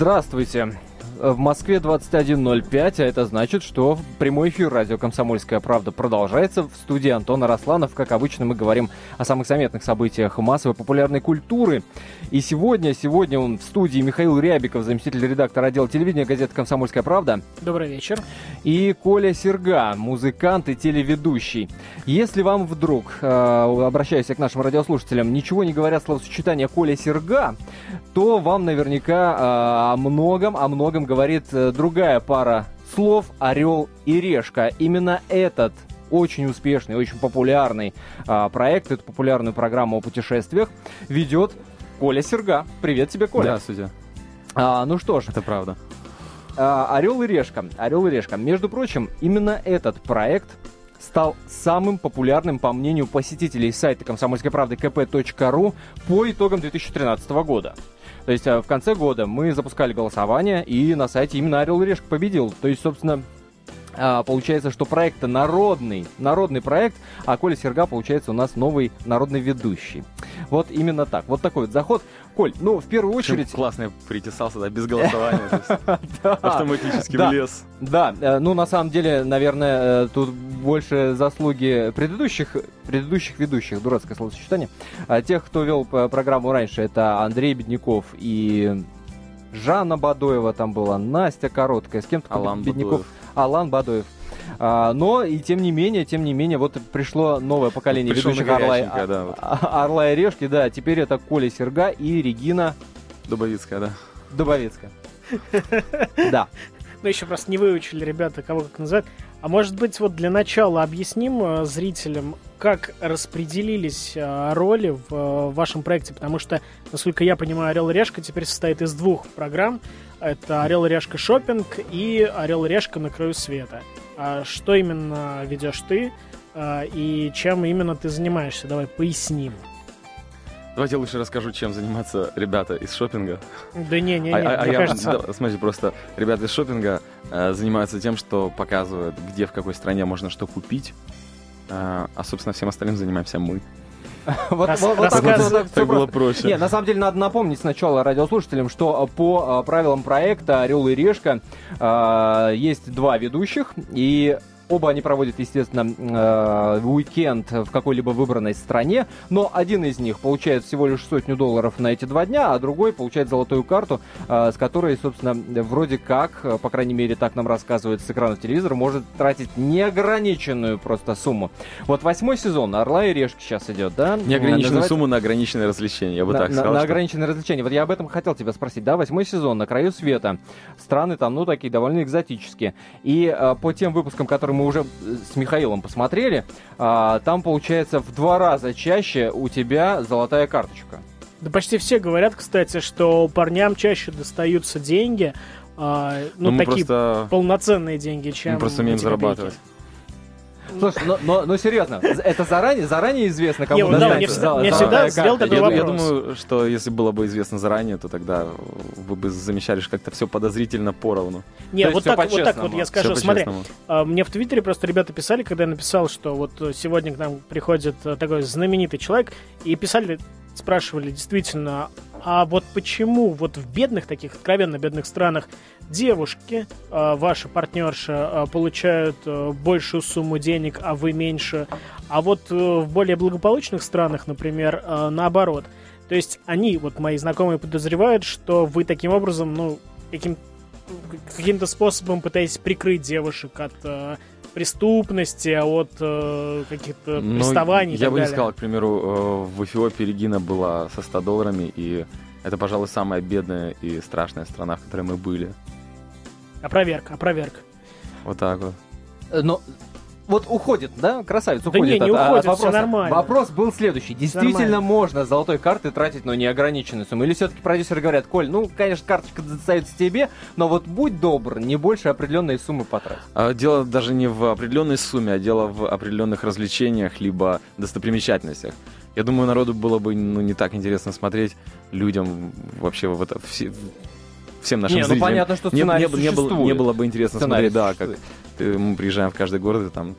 Здравствуйте. В Москве 21.05, а это значит, что прямой эфир радио «Комсомольская правда» продолжается. В студии Антона Росланов. Как обычно, мы говорим о самых заметных событиях массовой популярной культуры. И сегодня, сегодня он в студии Михаил Рябиков, заместитель редактора отдела телевидения газеты «Комсомольская правда». Добрый вечер. И Коля Серга, музыкант и телеведущий. Если вам вдруг, э, обращаясь к нашим радиослушателям, ничего не говорят словосочетание Коля Серга, то вам наверняка э, о многом, о многом говорит э, другая пара слов «Орел и Решка». Именно этот очень успешный, очень популярный а, проект, эту популярную программу о путешествиях ведет Коля Серга. Привет тебе, Коля. Здравствуйте. А, ну что ж. Это правда. А, Орел и Решка. Орел и Решка. Между прочим, именно этот проект стал самым популярным, по мнению посетителей сайта комсомольской правды kp.ru по итогам 2013 года. То есть э, в конце года мы запускали голосование, и на сайте именно Орел и Решка победил. То есть, собственно, а, получается, что проект народный, народный проект, а Коля Серга, получается, у нас новый народный ведущий. Вот именно так. Вот такой вот заход. Коль, ну, в первую очередь... Классно я притесался, да, без голосования. Автоматически влез. Да, э, ну, на самом деле, наверное, э, тут больше заслуги предыдущих, предыдущих ведущих, дурацкое словосочетание. А тех, кто вел программу раньше, это Андрей Бедняков и Жанна Бадоева там была, Настя Короткая, с кем-то Бедняков. Бадоев. Алан Бадоев. А, но и тем не менее, тем не менее, вот пришло новое поколение ведущих Орла, да, вот. Орла и Решки, да, теперь это Коля Серга и Регина Дубовицкая, да. Дубовицкая. Да. Мы еще просто не выучили, ребята, кого как называют. А может быть, вот для начала объясним э, зрителям, как распределились э, роли в э, вашем проекте, потому что, насколько я понимаю, Орел и Решка теперь состоит из двух программ. Это Орел и Решка шопинг и Орел и Решка на краю света. А что именно ведешь ты и чем именно ты занимаешься? Давай поясним. Давайте я лучше расскажу, чем занимаются ребята из шопинга. Да не, не, не, а, а, я, кажется... да, смотрите, просто ребята из шопинга э, занимаются тем, что показывают, где в какой стране можно что купить, э, а, собственно, всем остальным занимаемся мы. Вот, Рас, вот, вот так, так было проще. Не, на самом деле надо напомнить сначала радиослушателям, что по правилам проекта «Орел и решка» э, есть два ведущих, и Оба они проводят, естественно, э, уикенд в какой-либо выбранной стране, но один из них получает всего лишь сотню долларов на эти два дня, а другой получает золотую карту, э, с которой, собственно, вроде как, по крайней мере, так нам рассказывают с экрана телевизора, может тратить неограниченную просто сумму. Вот восьмой сезон «Орла и решки» сейчас идет, да? Неограниченную Называется... сумму на ограниченное развлечение, я бы на, так сказал. На, на ограниченное развлечение. Вот я об этом хотел тебя спросить, да? Восьмой сезон «На краю света». Страны там, ну, такие довольно экзотические. И э, по тем выпускам, которые мы уже э, с Михаилом посмотрели, а, там получается в два раза чаще у тебя золотая карточка. Да почти все говорят, кстати, что парням чаще достаются деньги, а, ну, ну такие просто... полноценные деньги, чем... Мы просто умеем зарабатывать. Слушай, но, но, но серьезно, это заранее, заранее известно, кому не, да, мне, за, мне всегда сделал такой я, вопрос. Я думаю, что если было бы известно заранее, то тогда вы бы замечали, что как-то все подозрительно поровну. Не, вот так, вот так вот я скажу. Смотри, а, мне в Твиттере просто ребята писали, когда я написал, что вот сегодня к нам приходит э, такой знаменитый человек, и писали, спрашивали действительно, а вот почему вот в бедных таких, откровенно бедных странах девушки, э, ваша партнерша, э, получают э, большую сумму денег, а вы меньше, а вот в более благополучных странах, например, наоборот. То есть они, вот мои знакомые, подозревают, что вы таким образом, ну, каким, каким-то способом пытаетесь прикрыть девушек от преступности, от э, каких-то ну, приставаний. Я бы далее. не сказал, к примеру, э, в Эфиопии Регина была со 100 долларами, и это, пожалуй, самая бедная и страшная страна, в которой мы были. Опроверг, опроверг. Вот так вот. Э, но вот уходит, да, красавец уходит. Да не, не от, уходит, от вопроса. все нормально. Вопрос был следующий. Действительно нормально. можно золотой карты тратить, но неограниченную сумму? Или все-таки продюсеры говорят, Коль, ну, конечно, карточка достается тебе, но вот будь добр, не больше определенной суммы потрать. А, дело даже не в определенной сумме, а дело в определенных развлечениях, либо достопримечательностях. Я думаю, народу было бы ну, не так интересно смотреть людям вообще в это, все, всем нашим не, ну зрителям. Ну понятно, что сценарий не, не, не, было, не было бы интересно сценарий смотреть, да, как ты, мы приезжаем в каждый город, и там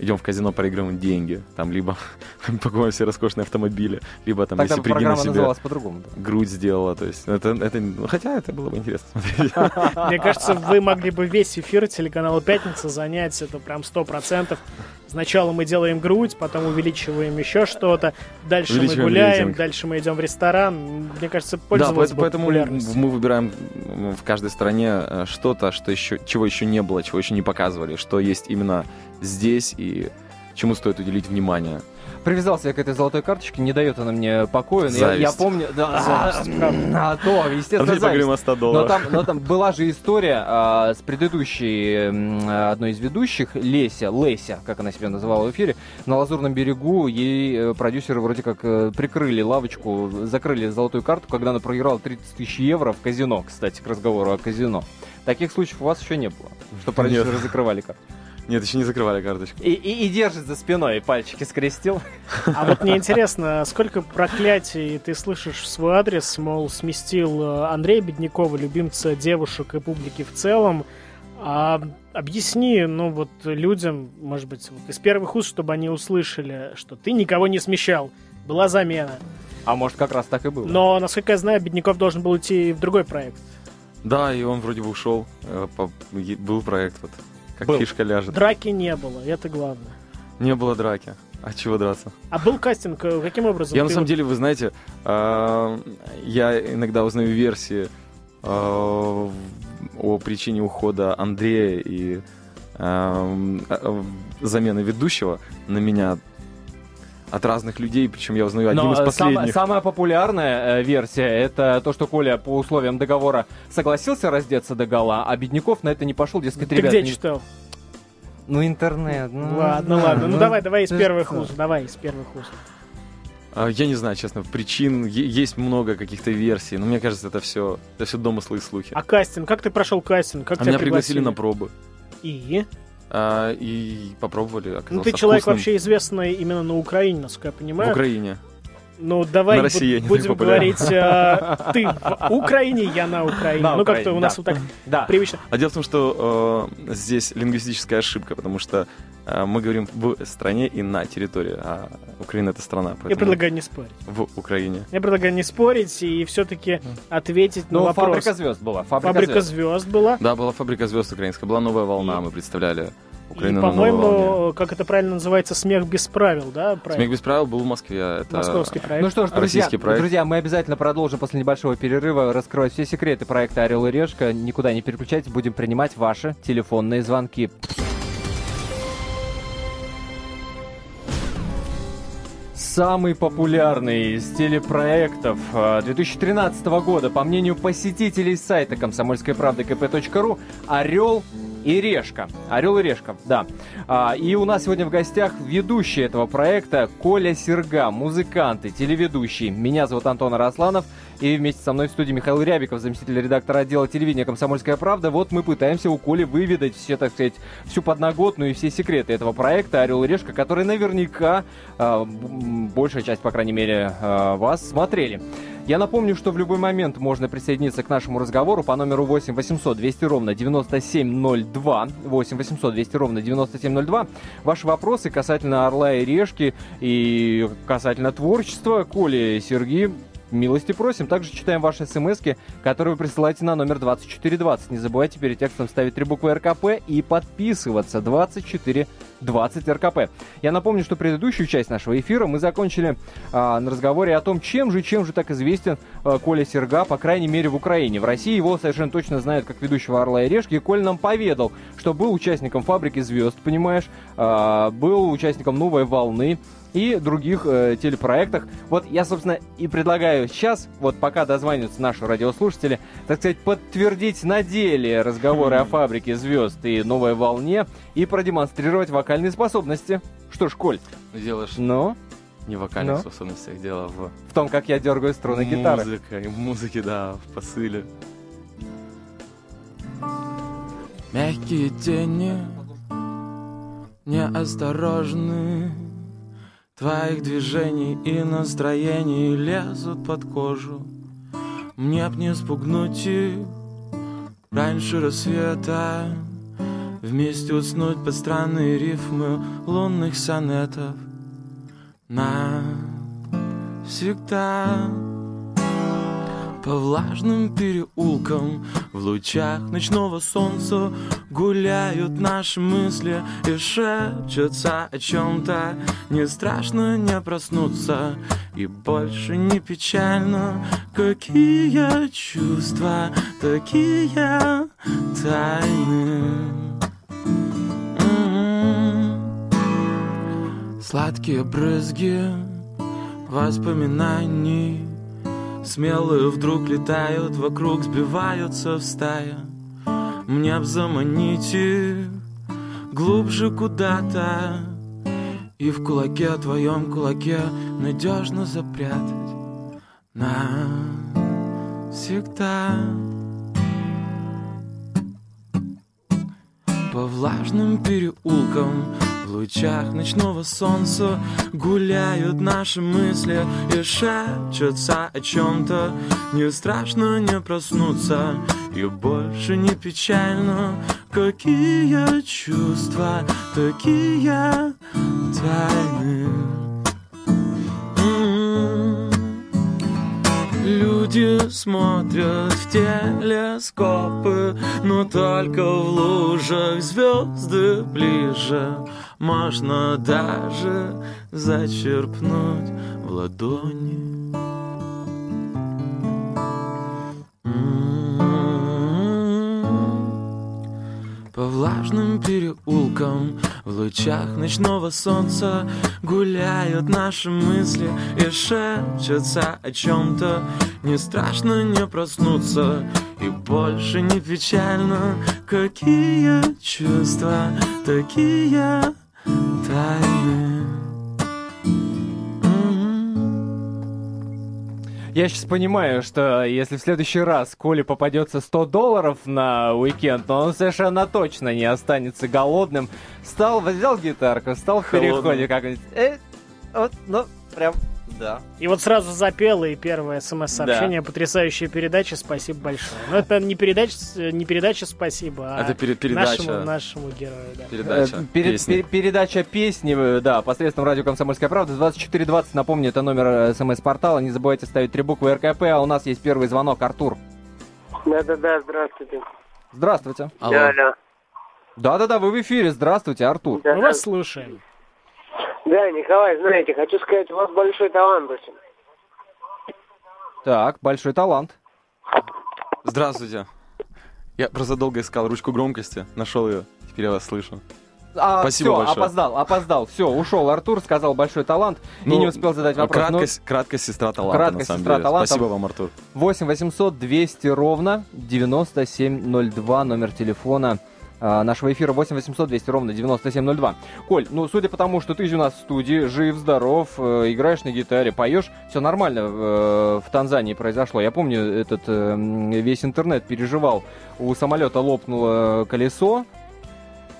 идем в казино, проигрываем деньги, там, либо покупаем все роскошные автомобили, либо там, Тогда если программа себе называлась по-другому. Да. грудь сделала, то есть это, это, ну, хотя это было бы интересно смотреть. Мне кажется, вы могли бы весь эфир телеканала «Пятница» занять, это прям сто процентов. Сначала мы делаем грудь, потом увеличиваем еще что-то, дальше мы гуляем, рейтинг. дальше мы идем в ресторан. Мне кажется, пользоваться Да, поэтому мы выбираем в каждой стране э, что-то, что еще, чего еще не было, чего еще не показывали, что есть именно здесь и чему стоит уделить внимание привязался я к этой золотой карточке, не дает она мне покоя. Я, я помню, да, а, то, естественно, зависть. Но там, но там была же история а, с предыдущей а, одной из ведущих, Леся, Леся, как она себя называла в эфире, на Лазурном берегу ей э, продюсеры вроде как э, прикрыли лавочку, закрыли золотую карту, когда она проиграла 30 тысяч евро в казино, кстати, к разговору о казино. Таких случаев у вас еще не было, что продюсеры закрывали карту. Нет, еще не закрывали карточку. И, и, и держит за спиной, и пальчики скрестил. А вот мне интересно, сколько проклятий ты слышишь в свой адрес, мол, сместил э, Андрея Беднякова, любимца девушек и публики в целом, а объясни, ну вот людям, может быть, вот из первых уст, чтобы они услышали, что ты никого не смещал, была замена. А может, как раз так и было. Но, насколько я знаю, Бедняков должен был идти в другой проект. Да, и он вроде бы ушел. Э, был проект вот как был. фишка ляжет. Драки не было, это главное. Не было драки. А чего драться? А был кастинг, э, каким образом? Я на самом деле, вы знаете, э, я иногда узнаю версии э, о причине ухода Андрея и замены ведущего на меня от разных людей, причем я узнаю один Но из последних. Самая, самая популярная э, версия это то, что Коля по условиям договора согласился раздеться до гола, а Бедняков на это не пошел, дескать, Ты ребят... где не... читал? Ну, интернет. Ну, ладно, ладно. Ну, ну давай, давай из первых уст. Давай из первых уст. А, я не знаю, честно, причин есть много каких-то версий, но мне кажется, это все, это все домыслы и слухи. А кастинг? Как ты прошел кастинг? Как а меня пригласили? пригласили на пробы. И? А, и попробовали. Ну, ты человек вкусным. вообще известный именно на Украине, насколько я понимаю. В Украине. Ну, давай на России будем говорить, а, ты в Украине, я на Украине. На ну, как-то у нас да. вот так да. привычно. А дело в том, что э, здесь лингвистическая ошибка, потому что э, мы говорим в стране и на территории, а Украина это страна. Я предлагаю не спорить. В Украине. Я предлагаю не спорить и все-таки ответить ну, на вопрос. фабрика звезд была. Фабрика, фабрика звезд. звезд была. Да, была фабрика звезд украинская. Была новая волна, и... мы представляли Украина и, по-моему, как это правильно называется, смех без правил, да? Проект? Смех без правил был в Москве. Это Московский проект. Ну что ж, друзья, проект. друзья, мы обязательно продолжим после небольшого перерыва раскрывать все секреты проекта Орел и Решка. Никуда не переключайтесь, будем принимать ваши телефонные звонки. Самый популярный из телепроектов 2013 а, года, по мнению посетителей сайта комсомольской правды kp.ру, «Орел и Решка. Орел и Решка, да. А, и у нас сегодня в гостях ведущий этого проекта Коля Серга, музыкант и телеведущий. Меня зовут Антон Арасланов. И вместе со мной в студии Михаил Рябиков, заместитель редактора отдела телевидения «Комсомольская правда». Вот мы пытаемся у Коли выведать все, так сказать, всю подноготную и все секреты этого проекта «Орел и решка», который наверняка э, большая часть, по крайней мере, э, вас смотрели. Я напомню, что в любой момент можно присоединиться к нашему разговору по номеру 8 800 200 ровно 9702. 8 800 200 ровно 9702. Ваши вопросы касательно Орла и Решки и касательно творчества Коли и Сергей Милости просим. Также читаем ваши смс которые вы присылаете на номер 2420. Не забывайте перед текстом ставить три буквы РКП и подписываться. 2420 РКП. Я напомню, что предыдущую часть нашего эфира мы закончили а, на разговоре о том, чем же, чем же так известен а, Коля Серга, по крайней мере, в Украине. В России его совершенно точно знают как ведущего «Орла и решки». И Коля нам поведал, что был участником «Фабрики звезд», понимаешь, а, был участником «Новой волны», и других э, телепроектах. Вот я, собственно, и предлагаю сейчас, вот пока дозваниваются наши радиослушатели, так сказать, подтвердить на деле разговоры о фабрике звезд и новой волне и продемонстрировать вокальные способности. Что ж, Коль? Делаешь. Ну? Не в вокальных ну? способностях, дело в... В том, как я дергаю струны гитары. Музыка, в музыке, да, в посыле. Мягкие тени, неосторожные Твоих движений и настроений лезут под кожу. Мне б не спугнуть их раньше рассвета Вместе уснуть под странные рифмы лунных сонетов. Навсегда по влажным переулкам. В лучах ночного солнца Гуляют наши мысли И шепчутся о чем-то Не страшно не проснуться И больше не печально. Какие чувства Такие тайны. М-м-м. Сладкие брызги воспоминаний Смелые вдруг летают вокруг, сбиваются в стая. Мне б заманить их глубже куда-то И в кулаке, твоем кулаке надежно запрятать Навсегда. По влажным переулкам лучах ночного солнца Гуляют наши мысли и шепчутся о чем-то Не страшно не проснуться и больше не печально. Какие чувства, такие тайны. Люди смотрят в телескопы, но только в лужах звезды ближе. Можно даже зачерпнуть в ладони. По влажным переулкам В лучах ночного солнца Гуляют наши мысли И шепчутся о чем-то Не страшно не проснуться И больше не печально. Какие чувства Такие тайны Я сейчас понимаю, что если в следующий раз Коле попадется 100 долларов на уикенд, то он совершенно точно не останется голодным. Стал, взял гитарку, стал в переходе как-нибудь. Э, вот, ну, прям да. И вот сразу запел, и первое смс-сообщение, да. потрясающая передача, спасибо большое. Но это не передача, не передача спасибо, а это перед, передача. Нашему, нашему герою. Да. Передача, э, песни. Пер, передача песни, э, да, посредством радио «Комсомольская правда». 2420, напомню, это номер э, смс-портала. Не забывайте ставить три буквы РКП, а у нас есть первый звонок. Артур. Да-да-да, здравствуйте. Здравствуйте. Алло. Алло. Да-да-да, вы в эфире. Здравствуйте, Артур. Да, Мы вас слушаем. Да, Николай, знаете, хочу сказать, у вас большой талант очень. Так, большой талант. Здравствуйте. Я просто долго искал ручку громкости, нашел ее, теперь я вас слышу. А, Спасибо все, большое. опоздал, опоздал. Все, ушел Артур, сказал большой талант ну, и не успел задать вопрос. Краткость, но... краткость сестра таланта, краткость на самом сестра деле. Таланта. Спасибо вам, Артур. 8 800 200 ровно 9702, номер телефона нашего эфира 8 800 200 ровно 9702. Коль, ну, судя по тому, что ты же у нас в студии, жив, здоров, э, играешь на гитаре, поешь, все нормально э, в Танзании произошло. Я помню, этот э, весь интернет переживал. У самолета лопнуло колесо,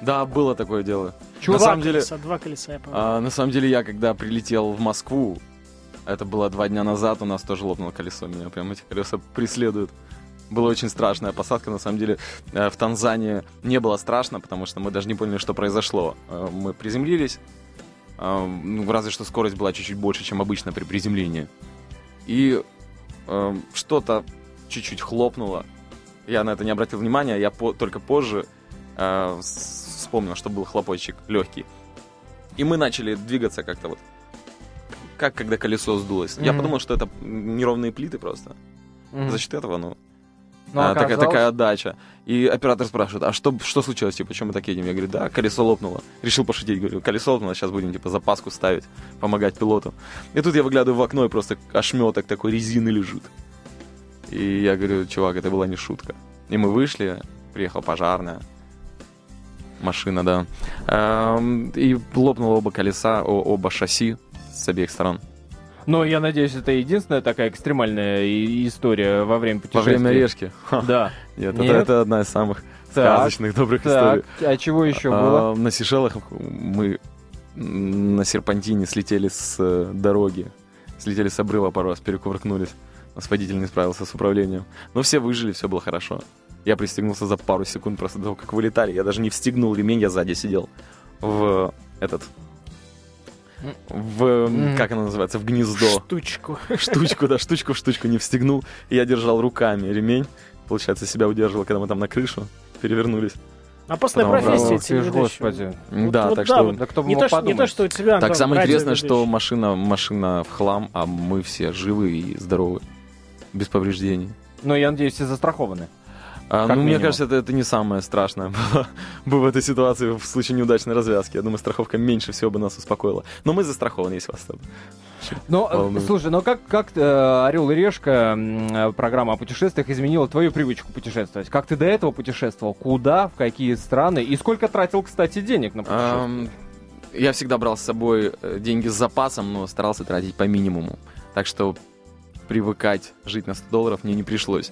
да, было такое дело. Чувак, на самом деле, колеса, два колеса, я помню. А, на самом деле, я когда прилетел в Москву, это было два дня назад, у нас тоже лопнуло колесо. Меня прям эти колеса преследуют. Была очень страшная посадка, на самом деле. Э, в Танзании не было страшно, потому что мы даже не поняли, что произошло. Э, мы приземлились, э, ну, разве что скорость была чуть-чуть больше, чем обычно при приземлении. И что-то чуть-чуть хлопнуло. Я на это не обратил внимания, я по только позже вспомнил, что был хлопочек легкий. И мы начали двигаться как-то вот как когда колесо сдулось. Mm-hmm. Я подумал, что это неровные плиты просто. Mm-hmm. За счет этого, ну, ну, а, такая, такая отдача. И оператор спрашивает, а что, что случилось, типа, почему мы так едем? Я говорю, да, колесо лопнуло. Решил пошутить, говорю, колесо лопнуло, сейчас будем, типа, запаску ставить, помогать пилоту. И тут я выглядываю в окно, и просто ошметок такой резины лежит. И я говорю, чувак, это была не шутка. И мы вышли, приехала пожарная, машина, да. И лопнуло оба колеса, оба шасси с обеих сторон. Но я надеюсь, это единственная такая экстремальная история во время путешествия. Во время решки? Да. Нет, Нет? Это, это одна из самых так, сказочных, добрых так. историй. А чего еще а, было? На Сейшелах мы на серпантине слетели с э, дороги. Слетели с обрыва пару раз, перекувыркнулись. У нас водитель не справился с управлением. Но все выжили, все было хорошо. Я пристегнулся за пару секунд просто до того, как вылетали. Я даже не встегнул ремень, я сзади сидел в этот в, как она называется, в гнездо. Штучку. Штучку, да, штучку в штучку не встегнул. И я держал руками ремень. Получается, себя удерживал, когда мы там на крышу перевернулись. А после профессии тебе господи. Да, вот, так да, что... Да, кто не, то, не то, что у тебя, Так самое интересное, что машина, машина в хлам, а мы все живы и здоровы. Без повреждений. Ну, я надеюсь, все застрахованы. А, ну, мне кажется, это, это не самое страшное было бы в этой ситуации в случае неудачной развязки. Я думаю, страховка меньше всего бы нас успокоила. Но мы застрахованы, если вас там. Ну, слушай, ну как, как э, «Орел и решка», э, программа о путешествиях, изменила твою привычку путешествовать? Как ты до этого путешествовал? Куда, в какие страны? И сколько тратил, кстати, денег на путешествие? Я всегда брал с собой э, деньги с запасом, но старался тратить по минимуму. Так что привыкать жить на 100 долларов мне не пришлось.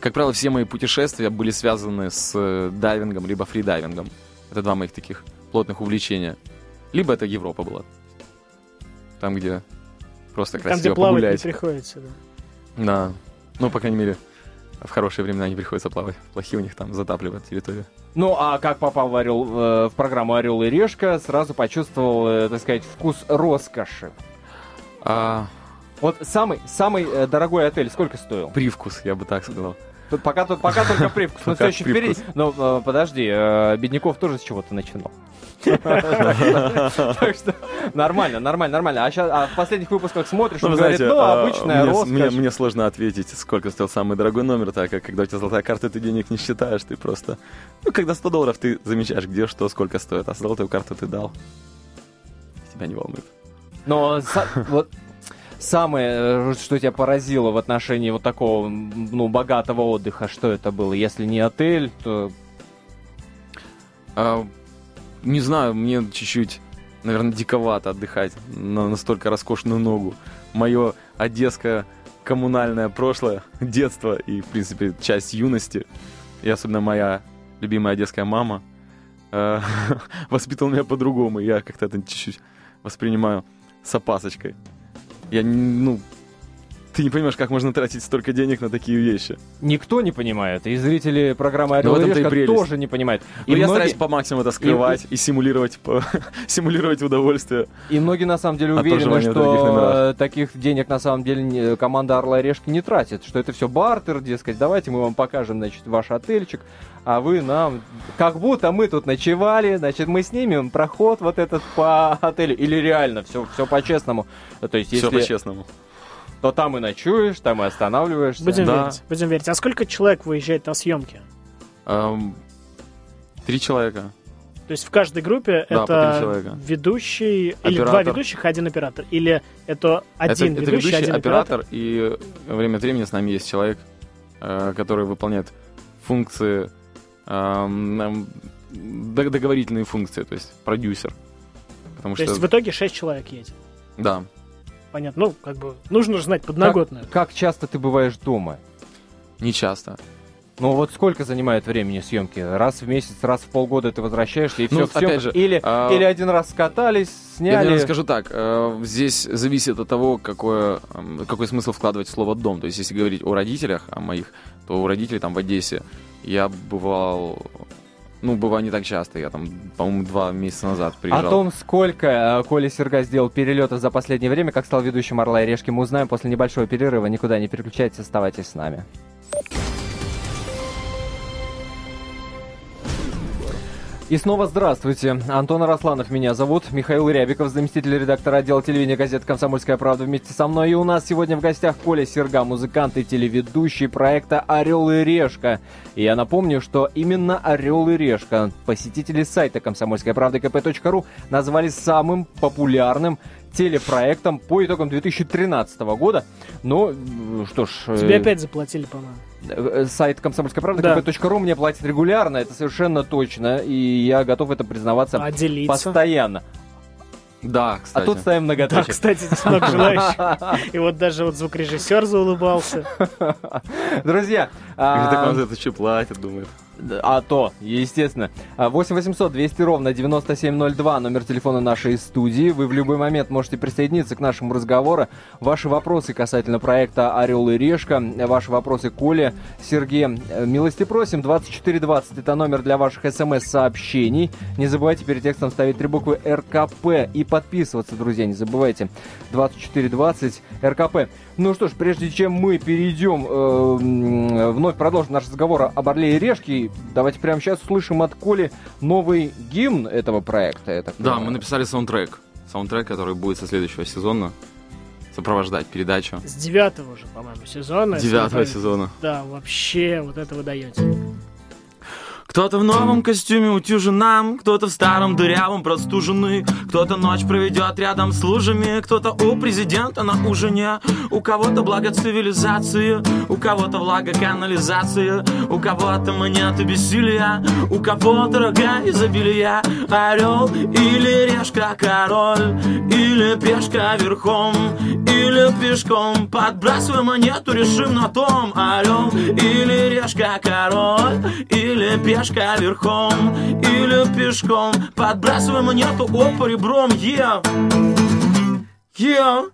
Как правило, все мои путешествия были связаны с э, дайвингом, либо фридайвингом. Это два моих таких плотных увлечения. Либо это Европа была. Там, где просто красиво Там, где плавать погулять. не приходится, да. Да. Ну, по крайней мере, в хорошие времена не приходится плавать. Плохие у них там затапливают территорию. Ну, а как попал в, Орел, э, в программу «Орел и решка», сразу почувствовал, э, так сказать, вкус роскоши. А, вот самый, самый э, дорогой отель сколько стоил? Привкус, я бы так сказал. Тут пока, тут, пока только привкус. Но все еще впереди. Но э, подожди, э, Бедняков тоже с чего-то начинал. Так что нормально, нормально, нормально. А сейчас а в последних выпусках смотришь, он говорит, ну, а, обычная роскошь. Мне сложно ответить, сколько стоил самый дорогой номер, так как когда у тебя золотая карта, ты денег не считаешь, ты просто... Ну, когда 100 долларов, ты замечаешь, где что, сколько стоит, а золотую карту ты дал. Тебя не волнует. Но вот самое, э, что тебя поразило в отношении вот такого, ну, богатого отдыха, что это было? Если не отель, то... А, не знаю, мне чуть-чуть, наверное, диковато отдыхать на настолько роскошную ногу. Мое одесское коммунальное прошлое, детство и, в принципе, часть юности, и особенно моя любимая одесская мама, э, воспитывал меня по-другому. Я как-то это чуть-чуть воспринимаю с опасочкой. Я, ну, ты не понимаешь, как можно тратить столько денег на такие вещи. Никто не понимает. И зрители программы «Орел и Решка» тоже не понимают. И Но многие... я стараюсь по максимуму это скрывать и, и симулировать, симулировать удовольствие. И многие на самом деле уверены, что таких денег на самом деле команда «Орла и Решки» не тратит. Что это все бартер, дескать, давайте мы вам покажем, значит, ваш отельчик, а вы нам... Как будто мы тут ночевали, значит, мы снимем проход вот этот по отелю. Или реально, все, все по-честному. То есть, если... Все по-честному то там и ночуешь, там и останавливаешься. Будем да. верить, будем верить. А сколько человек выезжает на съемки? Эм, три человека. То есть в каждой группе да, это ведущий оператор. или два ведущих, один оператор, или это один это, ведущий, это ведущий, один оператор, оператор, и время от времени с нами есть человек, э, который выполняет функции э, договорительные функции, то есть продюсер. Потому то что... есть в итоге шесть человек едет. Да понятно. Ну, как бы, нужно же знать подноготное. Как, как часто ты бываешь дома? Не часто. Ну вот сколько занимает времени съемки? Раз в месяц, раз в полгода ты возвращаешься и ну, все, опять же, или, а... или один раз скатались, сняли. Я наверное, скажу так, э, здесь зависит от того, какое, какой смысл вкладывать в слово дом. То есть, если говорить о родителях, о моих, то у родителей там в Одессе я бывал ну, бывает не так часто. Я там, по-моему, два месяца назад приезжал. О том, сколько э, Коля Серга сделал перелетов за последнее время, как стал ведущим «Орла и решки», мы узнаем после небольшого перерыва. Никуда не переключайтесь, оставайтесь с нами. И снова здравствуйте. Антон Арасланов меня зовут. Михаил Рябиков, заместитель редактора отдела телевидения газеты «Комсомольская правда» вместе со мной. И у нас сегодня в гостях Коля Серга, музыкант и телеведущий проекта «Орел и решка». И я напомню, что именно «Орел и решка» посетители сайта «Комсомольская правда» kp.ру назвали самым популярным телепроектом по итогам 2013 года. Ну, что ж... Тебе э, опять заплатили, по-моему. Э, сайт комсомольской правды да. kp.ру мне платит регулярно, это совершенно точно, и я готов это признаваться а постоянно. Да, кстати. А тут ставим многоточие. Да, кстати, здесь много желающих. И вот даже вот звукорежиссер заулыбался. Друзья. А... Так он за это что платит, думает. А то, естественно. 8 800 200 ровно 9702, номер телефона нашей студии. Вы в любой момент можете присоединиться к нашему разговору. Ваши вопросы касательно проекта «Орел и решка», ваши вопросы Коле, Сергей. Милости просим, 2420 это номер для ваших смс-сообщений. Не забывайте перед текстом ставить три буквы РКП и подписываться, друзья, не забывайте. 2420 РКП. Ну что ж, прежде чем мы перейдем, э, вновь продолжим наш разговор об Орле и Решке, давайте прямо сейчас услышим от Коли новый гимн этого проекта. Это да, мы написали саундтрек. Саундтрек, который будет со следующего сезона сопровождать передачу. С девятого уже, по-моему, сезона. Девятого сезона. Да, вообще вот это вы даете. Кто-то в новом костюме утюженном, кто-то в старом дырявом простуженный, кто-то ночь проведет рядом с лужами, кто-то у президента на ужине, у кого-то благо цивилизации, у кого-то влага канализации, у кого-то монеты бессилия, у кого-то рога изобилия, орел или решка, король, или пешка верхом, или пешком, подбрасывай монету, решим на том, орел или решка, король, или пешка тележка верхом или пешком Подбрасывай монету оп ребром, yeah Yeah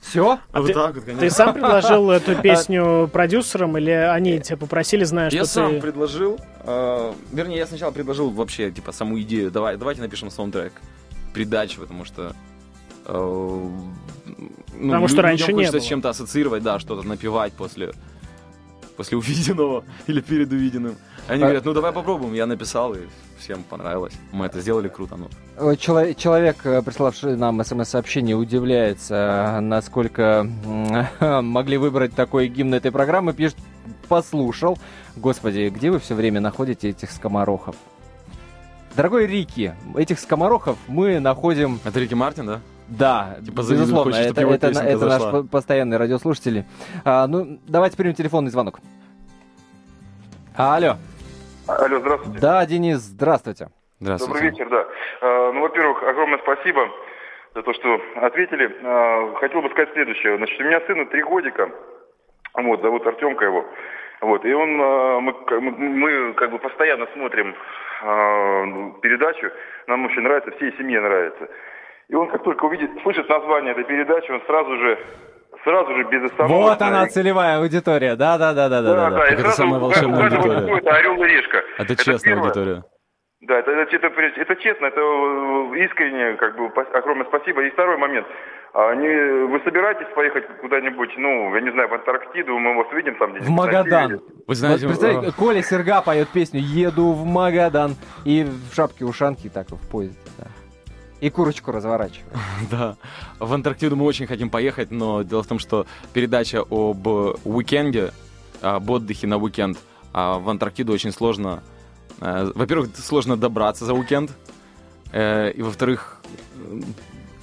Все? А, ты, так вот, ты сам предложил эту песню продюсерам или они тебя попросили, зная, что ты... Я сам предложил. Э, вернее, я сначала предложил вообще, типа, саму идею. Давай, давайте напишем саундтрек. Передачу, потому что э, ну, Потому что раньше не было. с чем-то ассоциировать, да, что-то напевать после, после увиденного или перед увиденным. Они а... говорят, ну давай попробуем. Я написал, и всем понравилось. Мы это сделали круто. Ну. Человек, человек, э, приславший нам смс-сообщение, удивляется, насколько могли выбрать такой гимн этой программы. Пишет, послушал. Господи, где вы все время находите этих скоморохов? Дорогой Рики, этих скоморохов мы находим... Это Рики Мартин, да? Да, типа безусловно, хочет, это, это, это, это наш постоянный радиослушатель. А, ну, давайте примем телефонный звонок. Алло. Алло, здравствуйте. Да, Денис, здравствуйте. Здравствуйте. Добрый вечер, да. А, ну, во-первых, огромное спасибо за то, что ответили. А, хотел бы сказать следующее. Значит, у меня сыну три годика. Вот, зовут Артемка его. Вот, и он, а, мы, мы как бы постоянно смотрим передачу. Нам очень нравится, всей семье нравится. И он как только увидит, слышит название этой передачи, он сразу же сразу же без остановки. Вот она, целевая аудитория. Да, да, да, да, да. да, да. Это самая волшебная аудитория. Это орел и решка. Это, это честная первое. аудитория. Да, это, это, это, это честно, это э, искренне, как бы, огромное спасибо. И второй момент. А не, вы собираетесь поехать куда-нибудь, ну, я не знаю, в Антарктиду, мы вас видим там где-нибудь. В Магадан. Вы знаете, вот, представляете, Коля Серга поет песню «Еду в Магадан» и в шапке-ушанке так в поезде, да. И курочку разворачиваем. Да. В Антарктиду мы очень хотим поехать, но дело в том, что передача об уикенде, об отдыхе на уикенд, а в Антарктиду очень сложно. Э, во-первых, сложно добраться за уикенд. Э, и во-вторых,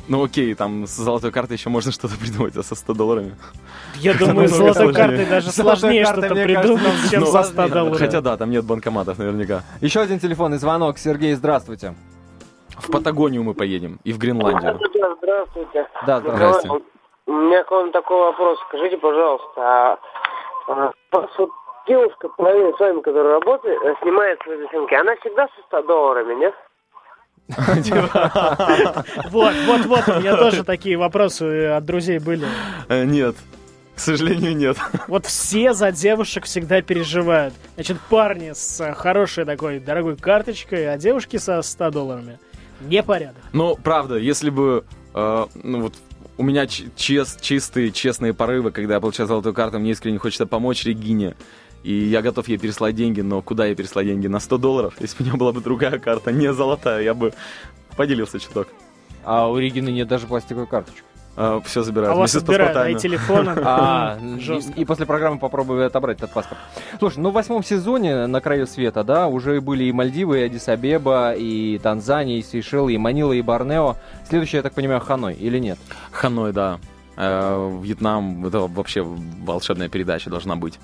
ну окей, там с золотой картой еще можно что-то придумать, а со 100 долларами? Я думаю, с золотой картой даже сложнее что-то придумать, чем со 100 долларов. Хотя да, там нет банкоматов наверняка. Еще один телефонный звонок. Сергей, здравствуйте. В Патагонию мы поедем и в Гренландию. Здравствуйте. Да, здравствуйте. У меня к вам такой вопрос. Скажите, пожалуйста, а, а вот девушка, половина с вами, которая работает, э, снимает свои съемки, она всегда со 100 долларами, нет? Вот, вот, вот, у меня тоже такие вопросы от друзей были. Э, нет, к сожалению, нет. Вот все за девушек всегда переживают. Значит, парни с хорошей такой дорогой карточкой, а девушки со 100 долларами. Непорядок. Ну, правда, если бы, э, ну вот, у меня чест, чистые, честные порывы, когда я получаю золотую карту, мне искренне хочется помочь Регине. И я готов ей переслать деньги, но куда я переслать деньги? На 100 долларов? Если бы у меня была бы другая карта, не золотая, я бы поделился чуток. А у Регины нет даже пластиковой карточки. А, все забирают. А вас отбирают, а и телефоны. А, и после программы попробую отобрать этот паспорт. Слушай, ну в восьмом сезоне «На краю света», да, уже были и Мальдивы, и Адисабеба, и Танзания, и Сейшелы, и Манила, и Борнео. Следующее, я так понимаю, Ханой или нет? Ханой, да. Э, Вьетнам, это вообще волшебная передача должна быть.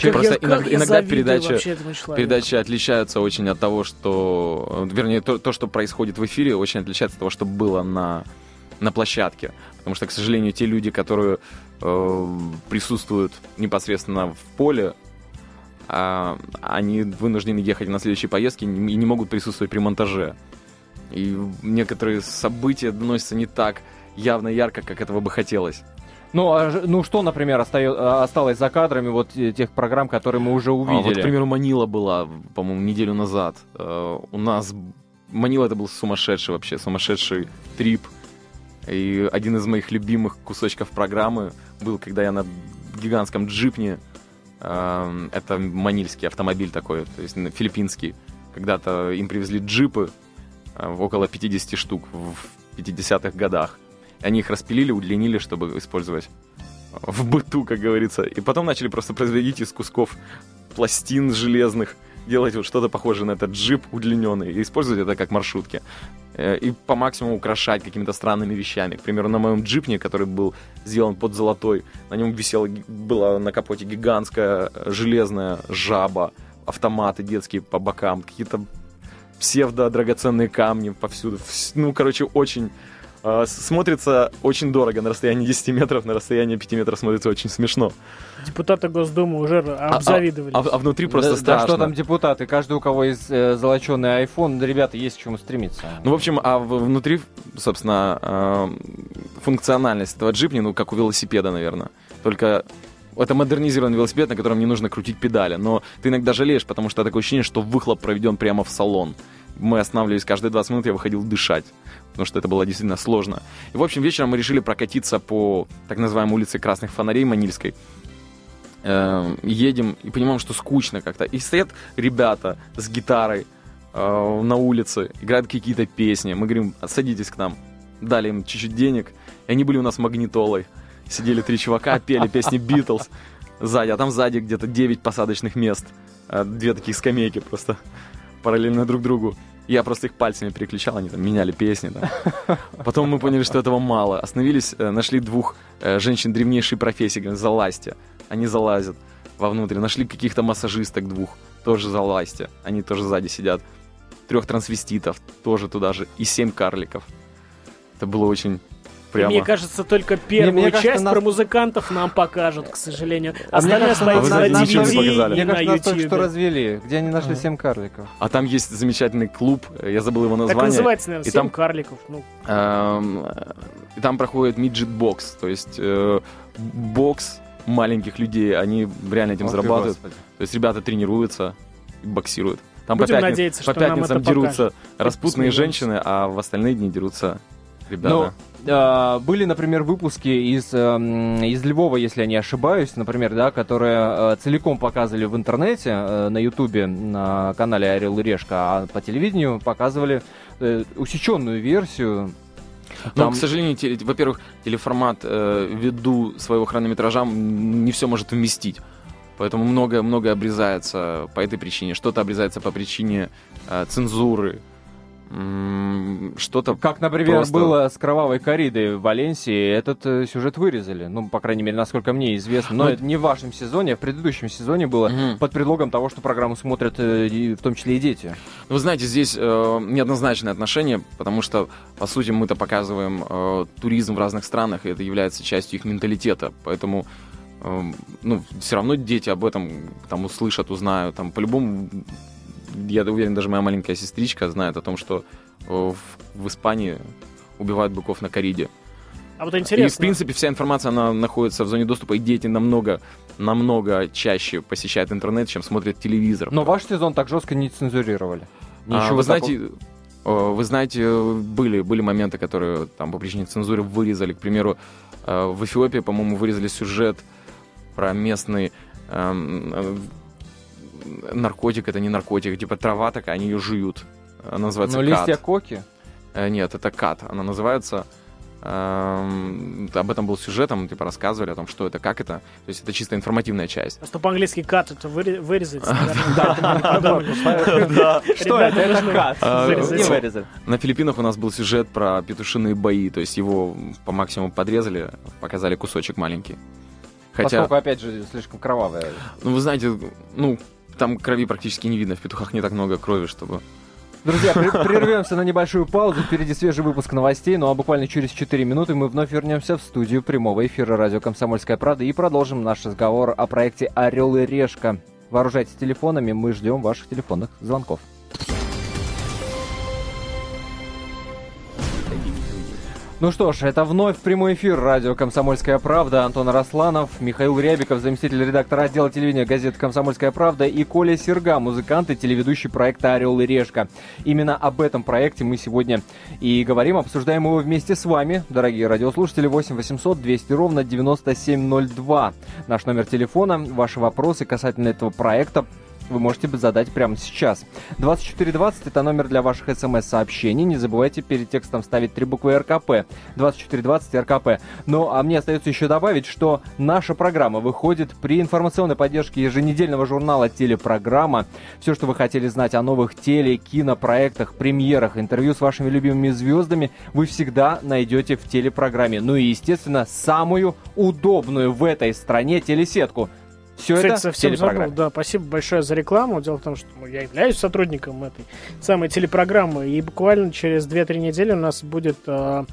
Как Просто я, иногда, иногда передачи, передачи отличаются очень от того, что... Вернее, то, то, что происходит в эфире, очень отличается от того, что было на на площадке. Потому что, к сожалению, те люди, которые э, присутствуют непосредственно в поле, э, они вынуждены ехать на следующие поездки и не могут присутствовать при монтаже. И некоторые события доносятся не так явно ярко, как этого бы хотелось. Ну, а, ну что, например, остаё, а, осталось за кадрами вот тех программ, которые мы уже увидели? А, вот, к примеру, Манила была, по-моему, неделю назад. Uh, у нас Манила это был сумасшедший вообще, сумасшедший трип. И один из моих любимых кусочков программы был, когда я на гигантском джипне, uh, это манильский автомобиль такой, то есть филиппинский, когда-то им привезли джипы, uh, около 50 штук в 50-х годах. Они их распилили, удлинили, чтобы использовать в быту, как говорится. И потом начали просто производить из кусков пластин железных, делать вот что-то похожее на этот джип удлиненный и использовать это как маршрутки. Э, и по максимуму украшать какими-то странными вещами. К примеру, на моем джипне, который был сделан под золотой, на нем висела, была на капоте гигантская э, железная жаба, автоматы детские по бокам, какие-то псевдо-драгоценные камни повсюду. Ну, короче, очень смотрится очень дорого на расстоянии 10 метров, на расстоянии 5 метров смотрится очень смешно. Депутаты Госдумы уже обзавидовались. А, а, а внутри просто да, страшно. Да что там депутаты? Каждый, у кого есть э, золоченый iPhone, да, ребята, есть к чему стремиться. Ну, в общем, а внутри, собственно, э, функциональность этого джипни, ну, как у велосипеда, наверное. Только это модернизированный велосипед, на котором не нужно крутить педали. Но ты иногда жалеешь, потому что такое ощущение, что выхлоп проведен прямо в салон. Мы останавливались каждые 20 минут, я выходил дышать потому что это было действительно сложно. И, в общем, вечером мы решили прокатиться по так называемой улице Красных Фонарей Манильской. Э, едем и понимаем, что скучно как-то. И стоят ребята с гитарой э, на улице, играют какие-то песни. Мы говорим, садитесь к нам. Дали им чуть-чуть денег. И они были у нас магнитолой. Сидели три чувака, пели песни Битлз сзади, а там сзади где-то 9 посадочных мест. Э, две таких скамейки просто параллельно друг другу. Я просто их пальцами переключал, они там меняли песни. Да. Потом мы поняли, что этого мало. Остановились, э, нашли двух э, женщин древнейшей профессии, говорят, залазьте. Они залазят вовнутрь. Нашли каких-то массажисток двух, тоже залазьте. Они тоже сзади сидят. Трех трансвеститов, тоже туда же. И семь карликов. Это было очень прямо. Мне кажется, только первую мне, мне часть кажется, про нас... музыкантов нам покажут, к сожалению. А Остальное стоит на DVD Мне кажется, нас только что развели, где они нашли семь карликов. А там есть замечательный клуб, я забыл его название. Так называется, наверное, 7 там, карликов. Ну. Эм, и там проходит midget бокс, то есть э, бокс маленьких людей, они реально этим Ох зарабатывают. То есть ребята тренируются и боксируют. Там Будем по, пятниц, надеяться, по пятницам дерутся покажет. распутные женщины, а в остальные дни дерутся ребята. Ну, э, были, например, выпуски из, э, из Львова, если я не ошибаюсь, например, да, которые э, целиком показывали в интернете, э, на Ютубе, на канале Орел и Решка, а по телевидению показывали э, усеченную версию но, к сожалению, теле, во-первых, телеформат э, ввиду своего хронометража не все может вместить. Поэтому многое, многое обрезается по этой причине. Что-то обрезается по причине э, цензуры, что-то Как, например, просто... было с кровавой коридой в Валенсии, этот э, сюжет вырезали. Ну, по крайней мере, насколько мне известно. Но ну, это не в вашем сезоне, а в предыдущем сезоне было угу. под предлогом того, что программу смотрят э, в том числе и дети. Вы знаете, здесь э, неоднозначное отношение, потому что, по сути, мы-то показываем э, туризм в разных странах, и это является частью их менталитета. Поэтому э, ну, все равно дети об этом там услышат, узнают. Там, по-любому я уверен, даже моя маленькая сестричка знает о том, что э, в, в Испании убивают быков на кориде. А вот интересно. И, в принципе, вся информация, она находится в зоне доступа, и дети намного, намного чаще посещают интернет, чем смотрят телевизор. Но ваш сезон так жестко не цензурировали. Ничего а, вы знаете, такого... вы знаете, были, были моменты, которые там по причине цензуры вырезали. К примеру, э, в Эфиопии, по-моему, вырезали сюжет про местный эм, наркотик, это не наркотик, типа трава такая, они ее жуют. Она называется Ну, листья коки? Э, нет, это кат. Она называется... Эм, об этом был сюжет, там типа рассказывали о том, что это, как это. То есть это чисто информативная часть. Просто по-английски кат это вырезать. Да. Что это? Это кат. А, На Филиппинах у нас был сюжет про петушиные бои, то есть его по максимуму подрезали, показали кусочек маленький. Хотя... Поскольку, опять же, слишком кровавая. Ну, вы знаете, ну, там крови практически не видно, в петухах не так много крови, чтобы Друзья, прервемся на небольшую паузу. Впереди свежий выпуск новостей. Ну а буквально через 4 минуты мы вновь вернемся в студию прямого эфира радио «Комсомольская правда» и продолжим наш разговор о проекте «Орел и решка». Вооружайтесь телефонами, мы ждем ваших телефонных звонков. Ну что ж, это вновь прямой эфир радио «Комсомольская правда». Антон Росланов, Михаил Рябиков, заместитель редактора отдела телевидения газеты «Комсомольская правда» и Коля Серга, музыкант и телеведущий проекта «Орел и решка». Именно об этом проекте мы сегодня и говорим, обсуждаем его вместе с вами, дорогие радиослушатели, 8 800 200 ровно 9702. Наш номер телефона, ваши вопросы касательно этого проекта, вы можете задать прямо сейчас. 2420 это номер для ваших смс-сообщений. Не забывайте перед текстом ставить три буквы РКП. 2420 РКП. Ну, а мне остается еще добавить, что наша программа выходит при информационной поддержке еженедельного журнала «Телепрограмма». Все, что вы хотели знать о новых теле, кинопроектах, премьерах, интервью с вашими любимыми звездами, вы всегда найдете в телепрограмме. Ну и, естественно, самую удобную в этой стране телесетку – все Кстати, это совсем забыл. Да, спасибо большое за рекламу. Дело в том, что ну, я являюсь сотрудником этой самой телепрограммы, и буквально через 2-3 недели у нас будет э,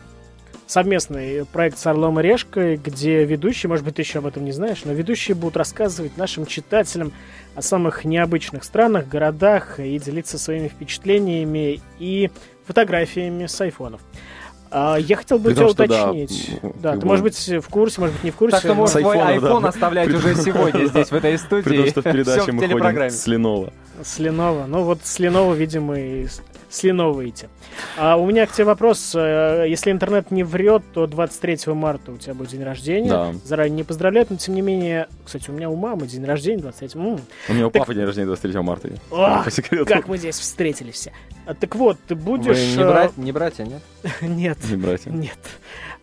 совместный проект с Орлом и Решкой, где ведущие, может быть, ты еще об этом не знаешь, но ведущие будут рассказывать нашим читателям о самых необычных странах, городах и делиться своими впечатлениями и фотографиями с айфонов. А, я хотел бы тебя уточнить. Да, да ты, может быть, в курсе, может быть, не в курсе. Так ты можешь свой iPhone да. оставлять уже сегодня здесь, в этой студии. Потому что в передаче мы ходим с Lenovo. С Lenovo. Ну вот с Lenovo, видимо, и слиновываете. А у меня к тебе вопрос. Э, если интернет не врет, то 23 марта у тебя будет день рождения. Да. Заранее не поздравляют, но тем не менее... Кстати, у меня у мамы день рождения 23 м-м. У меня у так... папы день рождения 23 марта. Ох, по секрету. как мы здесь встретились все. А, так вот, ты будешь... Вы не, э, брать, не братья, нет? нет. Не братья. Нет.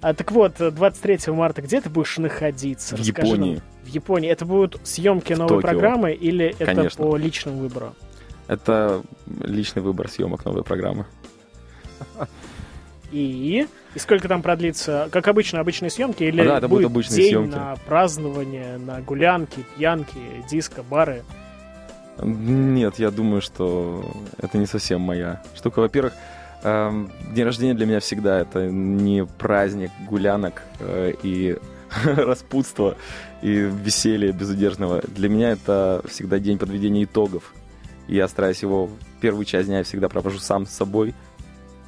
А, так вот, 23 марта где ты будешь находиться? В Расскажи Японии. Нам. В Японии. Это будут съемки новой Токио. программы или Конечно. это по личному выбору? Это личный выбор съемок новой программы. И? И сколько там продлится? Как обычно, обычные съемки? Или да, это будет будут обычные день съемки. на празднование, на гулянки, пьянки, диско, бары? Нет, я думаю, что это не совсем моя штука. Во-первых, э, день рождения для меня всегда это не праздник гулянок э, и распутства и веселья безудержного. Для меня это всегда день подведения итогов я стараюсь его первую часть дня я всегда провожу сам с собой,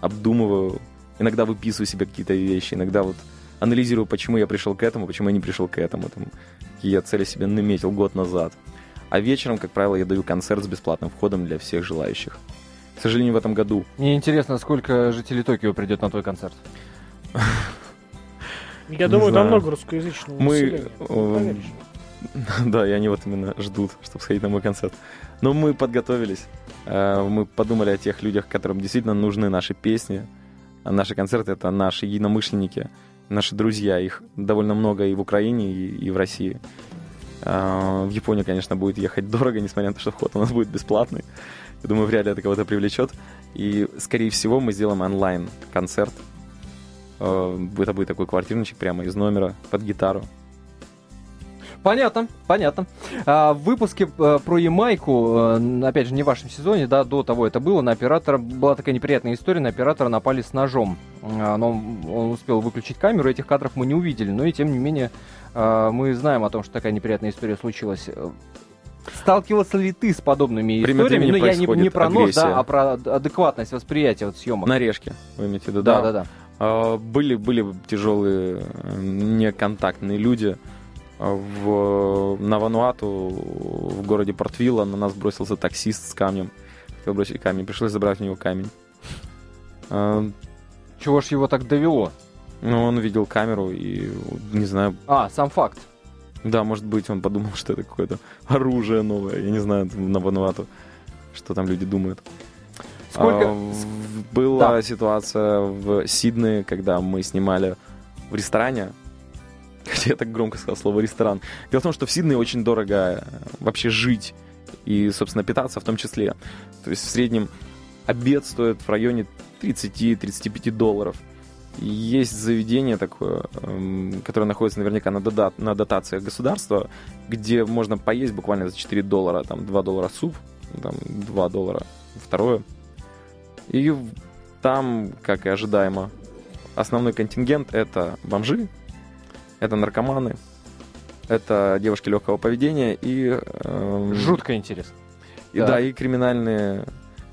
обдумываю, иногда выписываю себе какие-то вещи, иногда вот анализирую, почему я пришел к этому, почему я не пришел к этому, там, какие я цели себе наметил год назад. А вечером, как правило, я даю концерт с бесплатным входом для всех желающих. К сожалению, в этом году. Мне интересно, сколько жителей Токио придет на твой концерт? Я думаю, там много русскоязычного Мы... Да, и они вот именно ждут, чтобы сходить на мой концерт. Но мы подготовились. Э, мы подумали о тех людях, которым действительно нужны наши песни. Наши концерты — это наши единомышленники, наши друзья. Их довольно много и в Украине, и, в России. Э, в Японию, конечно, будет ехать дорого, несмотря на то, что вход у нас будет бесплатный. Я думаю, вряд ли это кого-то привлечет. И, скорее всего, мы сделаем онлайн-концерт. Э, это будет такой квартирничек прямо из номера под гитару. Понятно, понятно. А, в выпуске а, про Ямайку, а, опять же, не в вашем сезоне, да, до того это было, на оператора была такая неприятная история, на оператора напали с ножом. А, но он успел выключить камеру, этих кадров мы не увидели, но и тем не менее а, мы знаем о том, что такая неприятная история случилась. Сталкивался ли ты с подобными Время историями? Ну, я не, не про нож, да, а про адекватность восприятия вот съемок. На решке, вы имеете в виду, да? Да, да, да. Были, были тяжелые, неконтактные люди, в, на Вануату, в городе Портвилла, на нас бросился таксист с камнем. Хотел бросить камень, пришлось забрать у него камень. А, Чего ж его так довело? Ну, он видел камеру и, не знаю... А, сам факт. Да, может быть, он подумал, что это какое-то оружие новое. Я не знаю, на Вануату, что там люди думают. Сколько... А, была да. ситуация в Сиднее, когда мы снимали в ресторане Хотя я так громко сказал слово ресторан. Дело в том, что в Сиднее очень дорого э, вообще жить и, собственно, питаться в том числе. То есть в среднем обед стоит в районе 30-35 долларов. Есть заведение такое, эм, которое находится наверняка на, дода- на дотациях государства, где можно поесть буквально за 4 доллара, там 2 доллара суп, там 2 доллара второе. И там, как и ожидаемо, основной контингент это бомжи, это наркоманы, это девушки легкого поведения и... Э, Жутко интересно. И да. да, и криминальные,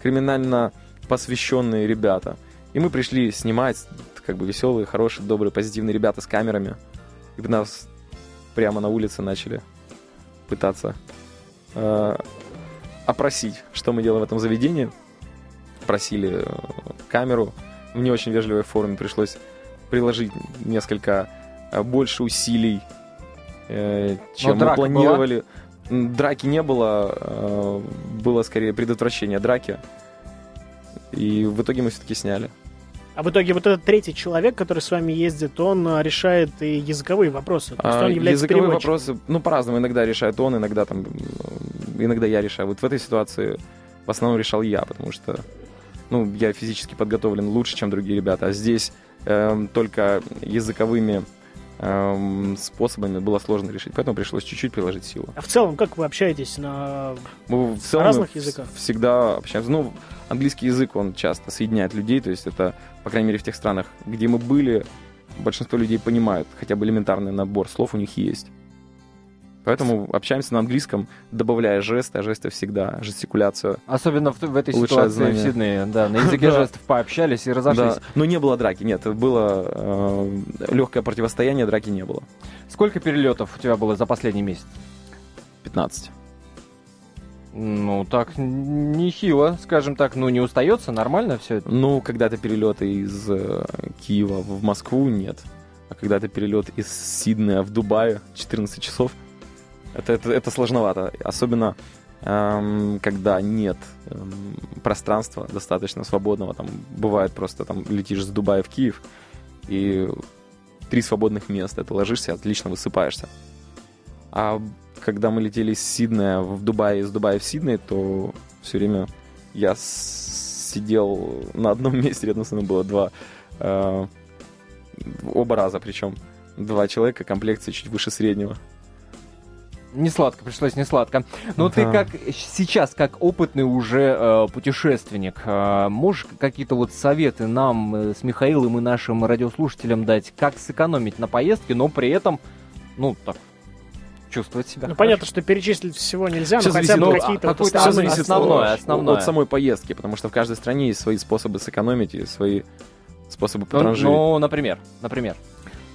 криминально посвященные ребята. И мы пришли снимать, как бы веселые, хорошие, добрые, позитивные ребята с камерами. И нас прямо на улице начали пытаться э, опросить, что мы делаем в этом заведении. Просили э, камеру. В не очень вежливой форме пришлось приложить несколько больше усилий, э, чем мы планировали. Была? Драки не было, э, было скорее предотвращение драки. И в итоге мы все-таки сняли. А в итоге вот этот третий человек, который с вами ездит, он решает и языковые вопросы. То есть он а, является языковые вопросы, ну, по-разному. Иногда решает он, иногда там, иногда я решаю. Вот в этой ситуации в основном решал я, потому что, ну, я физически подготовлен лучше, чем другие ребята. А здесь э, только языковыми эм, способами было сложно решить, поэтому пришлось чуть-чуть приложить силу. А в целом, как вы общаетесь на мы в целом разных языках? Всегда общаемся. Ну, английский язык, он часто соединяет людей, то есть это, по крайней мере, в тех странах, где мы были, большинство людей понимают, хотя бы элементарный набор слов у них есть. Поэтому общаемся на английском, добавляя жесты, а жесты всегда, жестикуляцию. Особенно в, в этой ситуации знания. в Сиднее, да, на языке жестов пообщались и разошлись. Да. Но не было драки, нет, было э, легкое противостояние, драки не было. Сколько перелетов у тебя было за последний месяц? 15. Ну, так нехило, скажем так. Ну, не устается, нормально все это? Ну, когда-то перелеты из э, Киева в Москву, нет. А когда-то перелет из Сиднея в Дубай 14 часов, это, это, это сложновато. Особенно, эм, когда нет эм, пространства достаточно свободного. Там бывает просто, там летишь с Дубая в Киев, и три свободных места. Ты ложишься, отлично высыпаешься. А когда мы летели из Сиднея в Дубай, из Дубая в Сидней, то все время я сидел на одном месте, рядом со мной было два, э, оба раза причем, два человека, комплекции чуть выше среднего. Не сладко, пришлось не сладко. Но да. ты как сейчас, как опытный уже э, путешественник, э, можешь какие-то вот советы нам э, с Михаилом и нашим радиослушателям дать, как сэкономить на поездке, но при этом, ну, так, чувствовать себя. Ну, хорошо. понятно, что перечислить всего нельзя, все но хотя бы какие-то вот зависит основное, основное. от самой поездки, потому что в каждой стране есть свои способы сэкономить и свои способы потранжирить. Ну, ну, например, например.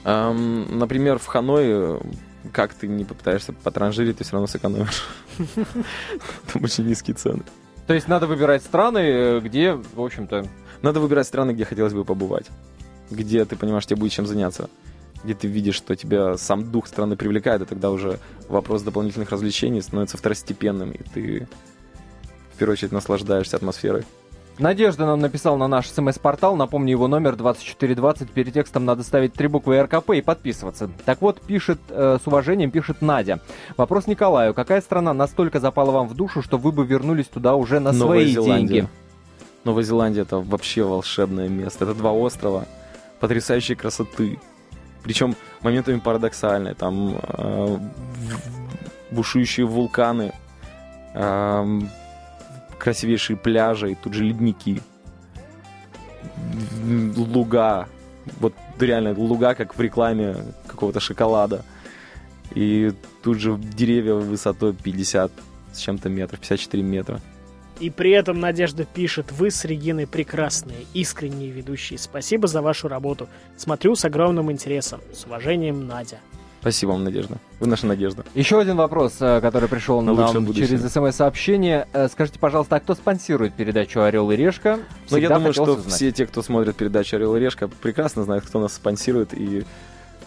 Эм, например, в Ханой как ты не попытаешься потранжирить, ты все равно сэкономишь. Там очень низкие цены. То есть надо выбирать страны, где, в общем-то... Надо выбирать страны, где хотелось бы побывать. Где ты понимаешь, тебе будет чем заняться где ты видишь, что тебя сам дух страны привлекает, и тогда уже вопрос дополнительных развлечений становится второстепенным, и ты в первую очередь наслаждаешься атмосферой. Надежда нам написал на наш смс-портал, напомню его номер 2420, перед текстом надо ставить три буквы РКП и подписываться. Так вот, пишет, э, с уважением пишет Надя. Вопрос Николаю, какая страна настолько запала вам в душу, что вы бы вернулись туда уже на Новая свои Зеландия. деньги? Новая Зеландия это вообще волшебное место. Это два острова потрясающей красоты. Причем моментами парадоксальные. Там э, бушующие вулканы, э, красивейшие пляжи, и тут же ледники, луга. Вот реально луга, как в рекламе какого-то шоколада. И тут же деревья высотой 50 с чем-то метров, 54 метра. И при этом Надежда пишет, вы с Региной прекрасные, искренние ведущие. Спасибо за вашу работу. Смотрю с огромным интересом. С уважением, Надя. Спасибо вам, Надежда. Вы наша надежда. Еще один вопрос, э, который пришел На нам через смс-сообщение. Э, скажите, пожалуйста, а кто спонсирует передачу «Орел и решка»? Ну, я думаю, что узнать. все те, кто смотрит передачу «Орел и решка», прекрасно знают, кто нас спонсирует. И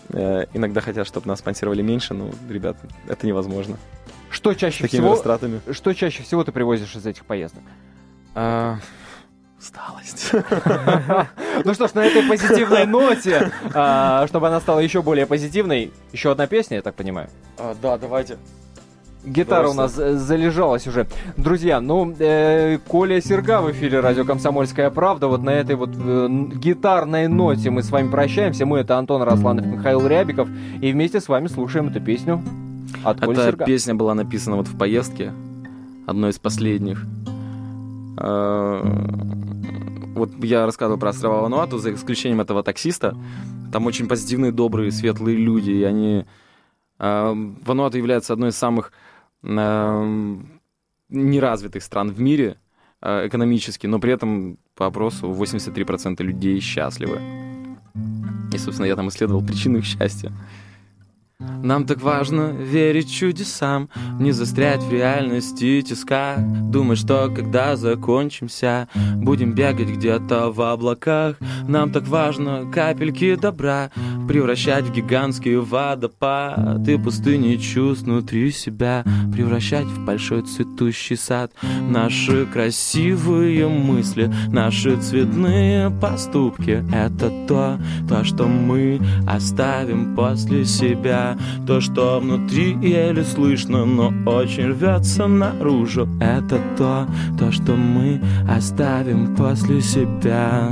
э, иногда хотят, чтобы нас спонсировали меньше, но, ребят, это невозможно. Что чаще всего? Растратами. Что чаще всего ты привозишь из этих поездок? А, усталость. Ну что ж, на этой позитивной ноте, а, чтобы она стала еще более позитивной, еще одна песня, я так понимаю. А, да, давайте. Гитара у нас залежалась уже. Друзья, ну, э, Коля Серга в эфире радио «Комсомольская правда». Вот на этой вот э, гитарной ноте мы с вами прощаемся. Мы это Антон Росланов, Михаил Рябиков. И вместе с вами слушаем эту песню от Эта Серга. песня была написана вот в поездке, одной из последних. А, вот я рассказывал про острова Вануату, за исключением этого таксиста, там очень позитивные, добрые, светлые люди, и они... Э, Вануату является одной из самых э, неразвитых стран в мире э, экономически, но при этом по опросу 83% людей счастливы. И, собственно, я там исследовал причину их счастья. Нам так важно верить чудесам, не застрять в реальности тиска. Думать, что когда закончимся, будем бегать где-то в облаках. Нам так важно капельки добра превращать в гигантский водопад и пустыни чувств внутри себя превращать в большой цветущий сад. Наши красивые мысли, наши цветные поступки — это то, то, что мы оставим после То, что внутри еле слышно, но очень рвется наружу. Это то, то, что мы оставим после себя